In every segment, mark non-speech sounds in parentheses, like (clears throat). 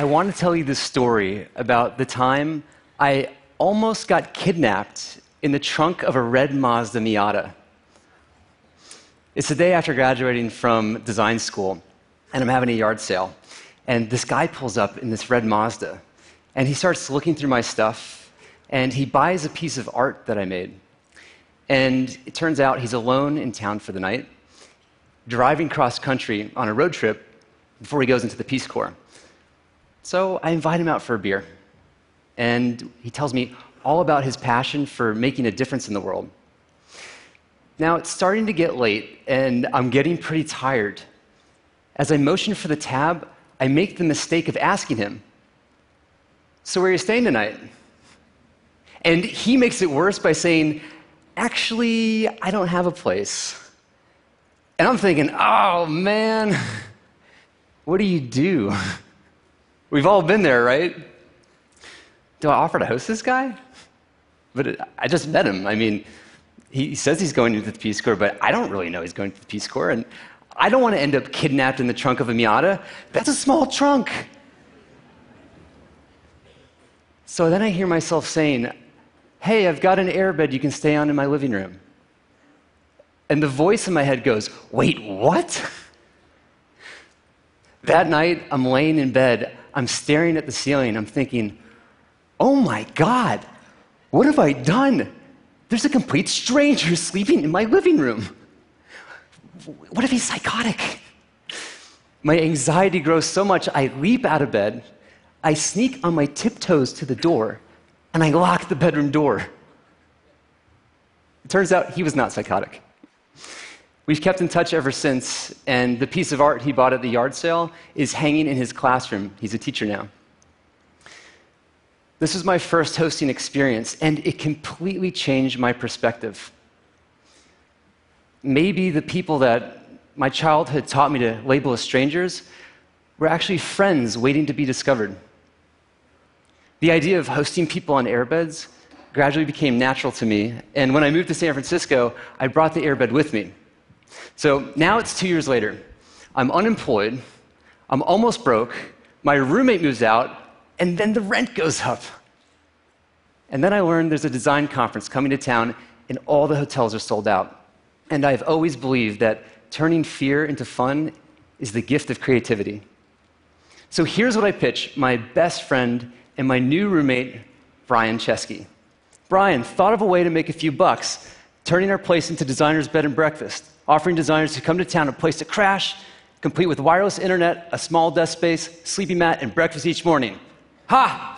I want to tell you this story about the time I almost got kidnapped in the trunk of a red Mazda Miata. It's the day after graduating from design school, and I'm having a yard sale. And this guy pulls up in this red Mazda, and he starts looking through my stuff, and he buys a piece of art that I made. And it turns out he's alone in town for the night, driving cross country on a road trip before he goes into the Peace Corps. So I invite him out for a beer. And he tells me all about his passion for making a difference in the world. Now it's starting to get late, and I'm getting pretty tired. As I motion for the tab, I make the mistake of asking him, So, where are you staying tonight? And he makes it worse by saying, Actually, I don't have a place. And I'm thinking, Oh man, (laughs) what do you do? (laughs) We've all been there, right? Do I offer to host this guy? But it, I just met him. I mean, he says he's going into the Peace Corps, but I don't really know he's going to the Peace Corps. And I don't want to end up kidnapped in the trunk of a Miata. That's a small trunk. So then I hear myself saying, Hey, I've got an airbed you can stay on in my living room. And the voice in my head goes, Wait, what? (laughs) That night, I'm laying in bed. I'm staring at the ceiling. I'm thinking, oh my God, what have I done? There's a complete stranger sleeping in my living room. What if he's psychotic? My anxiety grows so much, I leap out of bed, I sneak on my tiptoes to the door, and I lock the bedroom door. It turns out he was not psychotic. We've kept in touch ever since, and the piece of art he bought at the yard sale is hanging in his classroom. He's a teacher now. This was my first hosting experience, and it completely changed my perspective. Maybe the people that my childhood taught me to label as strangers were actually friends waiting to be discovered. The idea of hosting people on airbeds gradually became natural to me, and when I moved to San Francisco, I brought the airbed with me. So now it's two years later. I'm unemployed. I'm almost broke. My roommate moves out, and then the rent goes up. And then I learned there's a design conference coming to town, and all the hotels are sold out. And I've always believed that turning fear into fun is the gift of creativity. So here's what I pitch my best friend and my new roommate, Brian Chesky. Brian thought of a way to make a few bucks, turning our place into designer's bed and breakfast offering designers to come to town a place to crash, complete with wireless internet, a small desk space, sleeping mat, and breakfast each morning. Ha!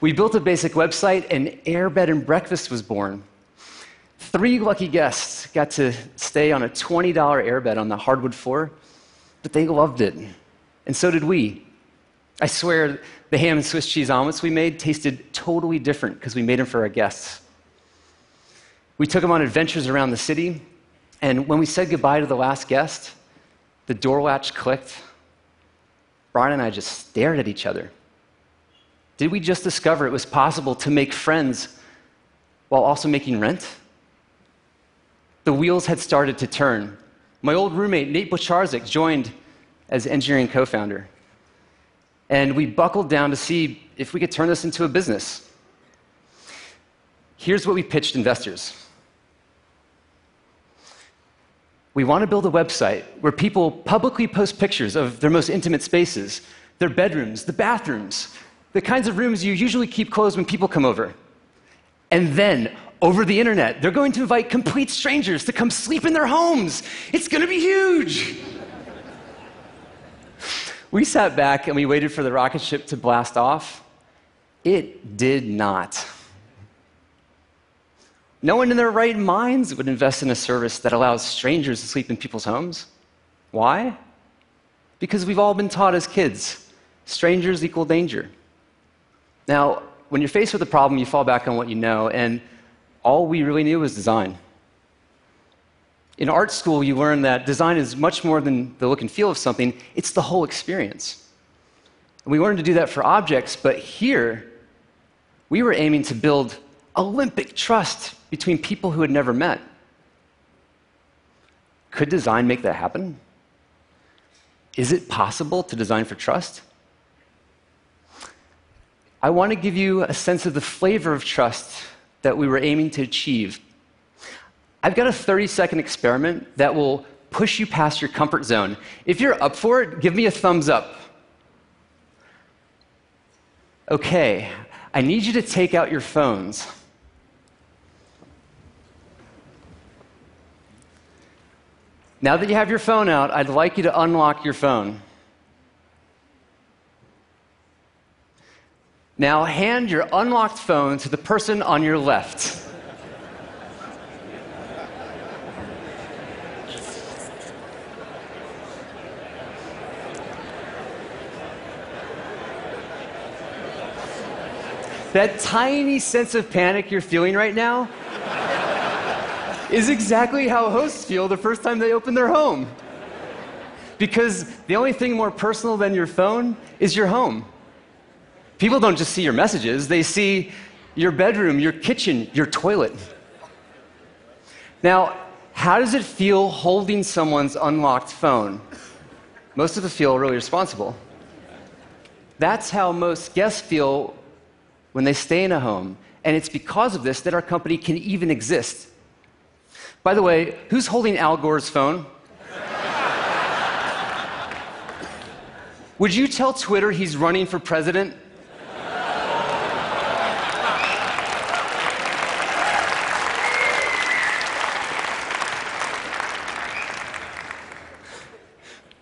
We built a basic website, and Air Bed and Breakfast was born. Three lucky guests got to stay on a $20 airbed on the hardwood floor, but they loved it. And so did we. I swear, the ham and Swiss cheese omelets we made tasted totally different because we made them for our guests. We took him on adventures around the city, and when we said goodbye to the last guest, the door latch clicked. Brian and I just stared at each other. Did we just discover it was possible to make friends while also making rent? The wheels had started to turn. My old roommate, Nate Blecharczyk, joined as engineering co founder. And we buckled down to see if we could turn this into a business. Here's what we pitched investors we want to build a website where people publicly post pictures of their most intimate spaces, their bedrooms, the bathrooms, the kinds of rooms you usually keep closed when people come over. And then, over the internet, they're going to invite complete strangers to come sleep in their homes. It's going to be huge. we sat back and we waited for the rocket ship to blast off. It did not. No one in their right minds would invest in a service that allows strangers to sleep in people's homes. Why? Because we've all been taught as kids strangers equal danger. Now, when you're faced with a problem, you fall back on what you know, and all we really knew was design. In art school, you learn that design is much more than the look and feel of something, it's the whole experience. And we learned to do that for objects, but here, we were aiming to build Olympic trust between people who had never met. Could design make that happen? is it possible to design for trust? I want to give you a sense of the flavor of trust that we were aiming to achieve. I've got a 30 second experiment that will push you past your comfort zone. If you're up for it, give me a thumbs up. Okay, I need you to take out your phones. Now that you have your phone out, I'd like you to unlock your phone. Now hand your unlocked phone to the person on your left. that tiny sense of panic you're feeling right now is exactly how hosts feel the first time they open their home. Because the only thing more personal than your phone is your home. People don't just see your messages, they see your bedroom, your kitchen, your toilet. Now, how does it feel holding someone's unlocked phone? Most of us feel really responsible. That's how most guests feel when they stay in a home. And it's because of this that our company can even exist. By the way, who's holding Al Gore's phone? Would you tell Twitter he's running for president?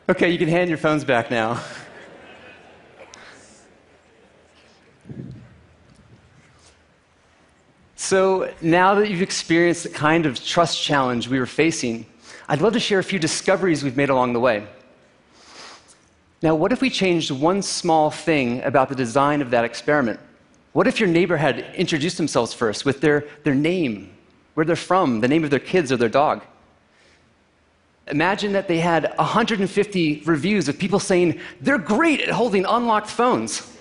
Okay, you can hand your phones back now. So, now that you've experienced the kind of trust challenge we were facing, I'd love to share a few discoveries we've made along the way. Now, what if we changed one small thing about the design of that experiment? What if your neighbor had introduced themselves first with their, their name, where they're from, the name of their kids or their dog? Imagine that they had 150 reviews of people saying they're great at holding unlocked phones.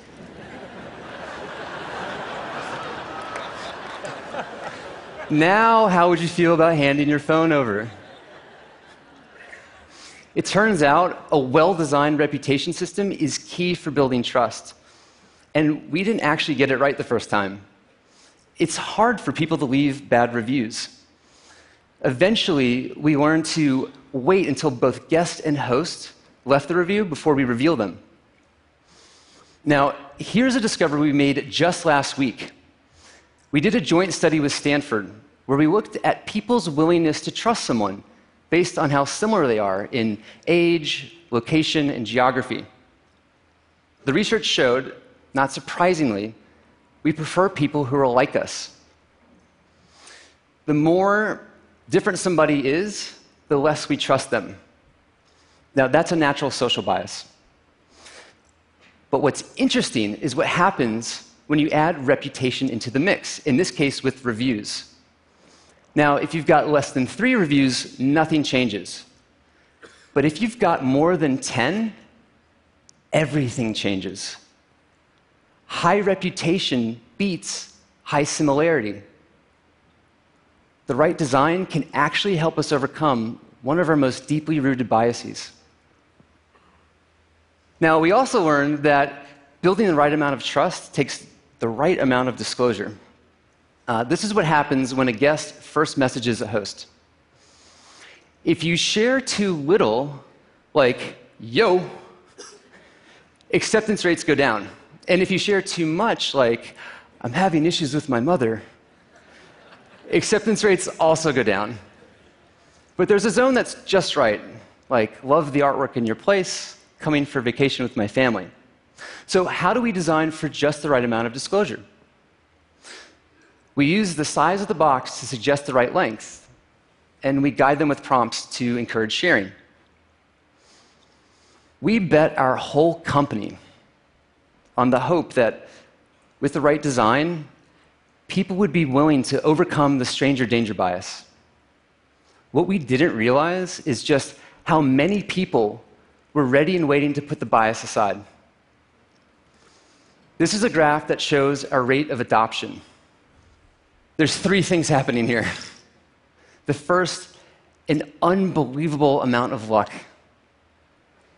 Now, how would you feel about handing your phone over? It turns out a well designed reputation system is key for building trust. And we didn't actually get it right the first time. It's hard for people to leave bad reviews. Eventually, we learned to wait until both guest and host left the review before we reveal them. Now, here's a discovery we made just last week. We did a joint study with Stanford where we looked at people's willingness to trust someone based on how similar they are in age, location, and geography. The research showed, not surprisingly, we prefer people who are like us. The more different somebody is, the less we trust them. Now, that's a natural social bias. But what's interesting is what happens when you add reputation into the mix, in this case with reviews. Now, if you've got less than three reviews, nothing changes. But if you've got more than 10, everything changes. High reputation beats high similarity. The right design can actually help us overcome one of our most deeply rooted biases. Now, we also learned that building the right amount of trust takes the right amount of disclosure. Uh, this is what happens when a guest first messages a host. If you share too little, like, yo, acceptance rates go down. And if you share too much, like, I'm having issues with my mother, acceptance rates also go down. But there's a zone that's just right, like, love the artwork in your place, coming for vacation with my family. So, how do we design for just the right amount of disclosure? We use the size of the box to suggest the right length, and we guide them with prompts to encourage sharing. We bet our whole company on the hope that with the right design, people would be willing to overcome the stranger danger bias. What we didn't realize is just how many people were ready and waiting to put the bias aside. This is a graph that shows our rate of adoption. There's three things happening here. The first, an unbelievable amount of luck.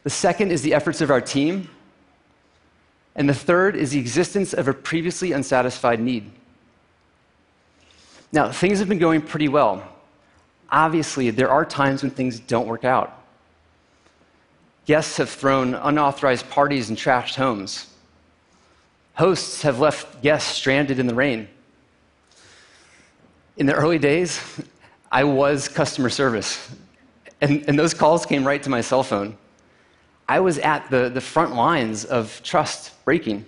The second is the efforts of our team. And the third is the existence of a previously unsatisfied need. Now, things have been going pretty well. Obviously, there are times when things don't work out. Guests have thrown unauthorized parties and trashed homes. Hosts have left guests stranded in the rain. In the early days, I was customer service, and, and those calls came right to my cell phone. I was at the, the front lines of trust breaking.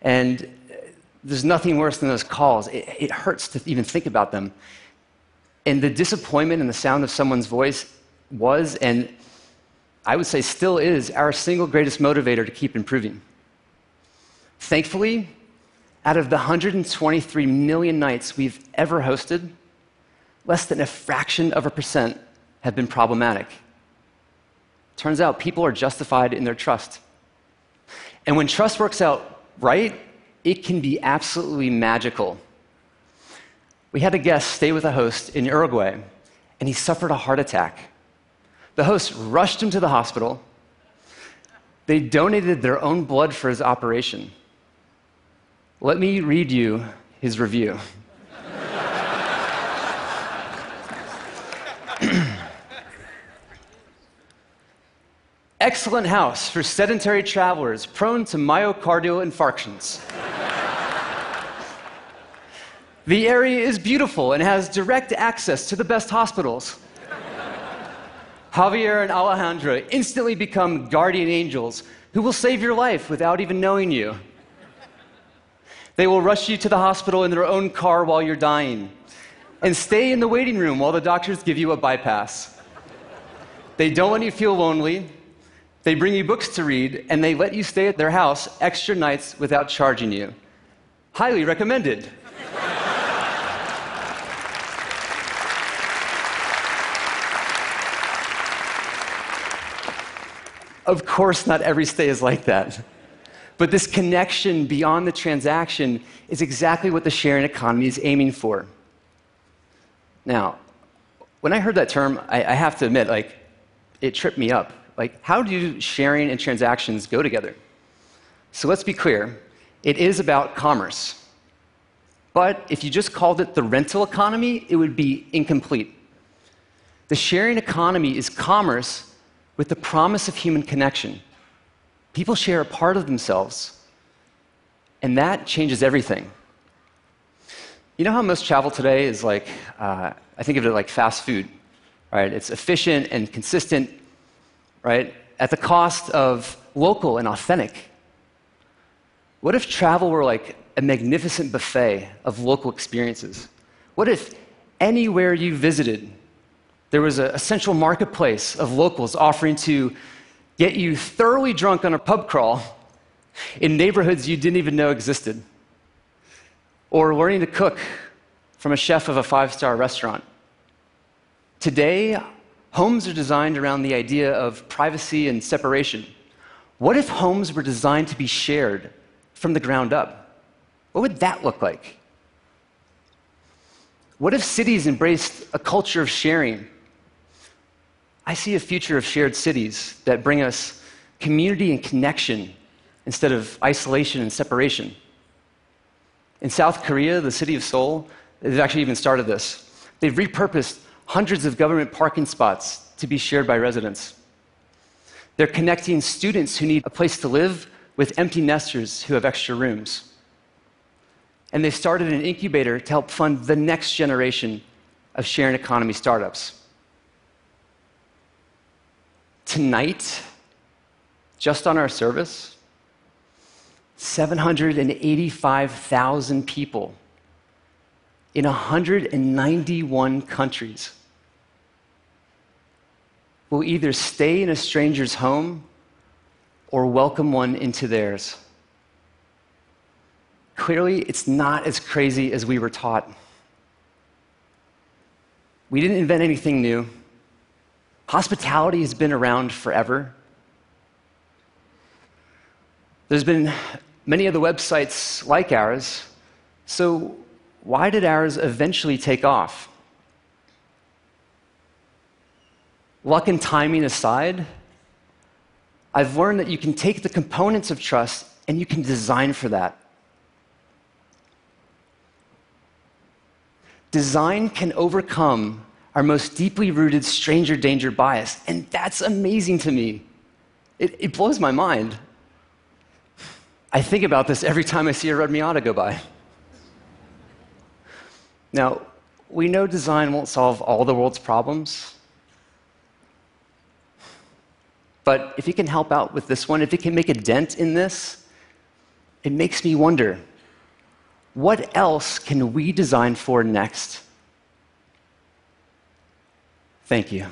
And there's nothing worse than those calls. It, it hurts to even think about them. And the disappointment and the sound of someone's voice was, and I would say still is, our single greatest motivator to keep improving. Thankfully, out of the 123 million nights we've ever hosted, less than a fraction of a percent have been problematic. Turns out people are justified in their trust. And when trust works out right, it can be absolutely magical. We had a guest stay with a host in Uruguay, and he suffered a heart attack. The host rushed him to the hospital. They donated their own blood for his operation. Let me read you his review. (clears throat) Excellent house for sedentary travelers prone to myocardial infarctions. the area is beautiful and has direct access to the best hospitals. Javier and Alejandra instantly become guardian angels who will save your life without even knowing you. They will rush you to the hospital in their own car while you're dying and stay in the waiting room while the doctors give you a bypass. They don't want you to feel lonely they bring you books to read, and they let you stay at their house extra nights without charging you. Highly recommended. of course, not every stay is like that. But this connection beyond the transaction is exactly what the sharing economy is aiming for. Now, when I heard that term, I, I have to admit, like, it tripped me up. Like, how do sharing and transactions go together? So let's be clear it is about commerce. But if you just called it the rental economy, it would be incomplete. The sharing economy is commerce with the promise of human connection. People share a part of themselves, and that changes everything. You know how most travel today is like, uh, I think of it like fast food, right? It's efficient and consistent, right, at the cost of local and authentic? What if travel were like a magnificent buffet of local experiences? What if anywhere you visited, there was a, central marketplace of locals offering to get you thoroughly drunk on a pub crawl in neighborhoods you didn't even know existed? Or learning to cook from a chef of a five star restaurant? Today, Homes are designed around the idea of privacy and separation. What if homes were designed to be shared from the ground up? What would that look like? What if cities embraced a culture of sharing? I see a future of shared cities that bring us community and connection instead of isolation and separation. In South Korea, the city of Seoul, they've actually even started this. They've repurposed hundreds of government parking spots to be shared by residents. They're connecting students who need a place to live with empty nesters who have extra rooms. And they started an incubator to help fund the next generation of sharing economy startups. Tonight, just on our service, 785,000 people in 191 countries will either stay in a stranger's home or welcome one into theirs. Clearly, it's not as crazy as we were taught. We didn't invent anything new. Hospitality has been around forever. There's been many other websites like ours, so why did ours eventually take off? luck and timing aside, I've learned that you can take the components of trust and you can design for that. Design can overcome our most deeply rooted stranger danger bias, and that's amazing to me. It, it blows my mind. I think about this every time I see a red Miata go by. Now, we know design won't solve all the world's problems. But if it can help out with this one, if it can make a dent in this, it makes me wonder what else can we design for next? Thank you.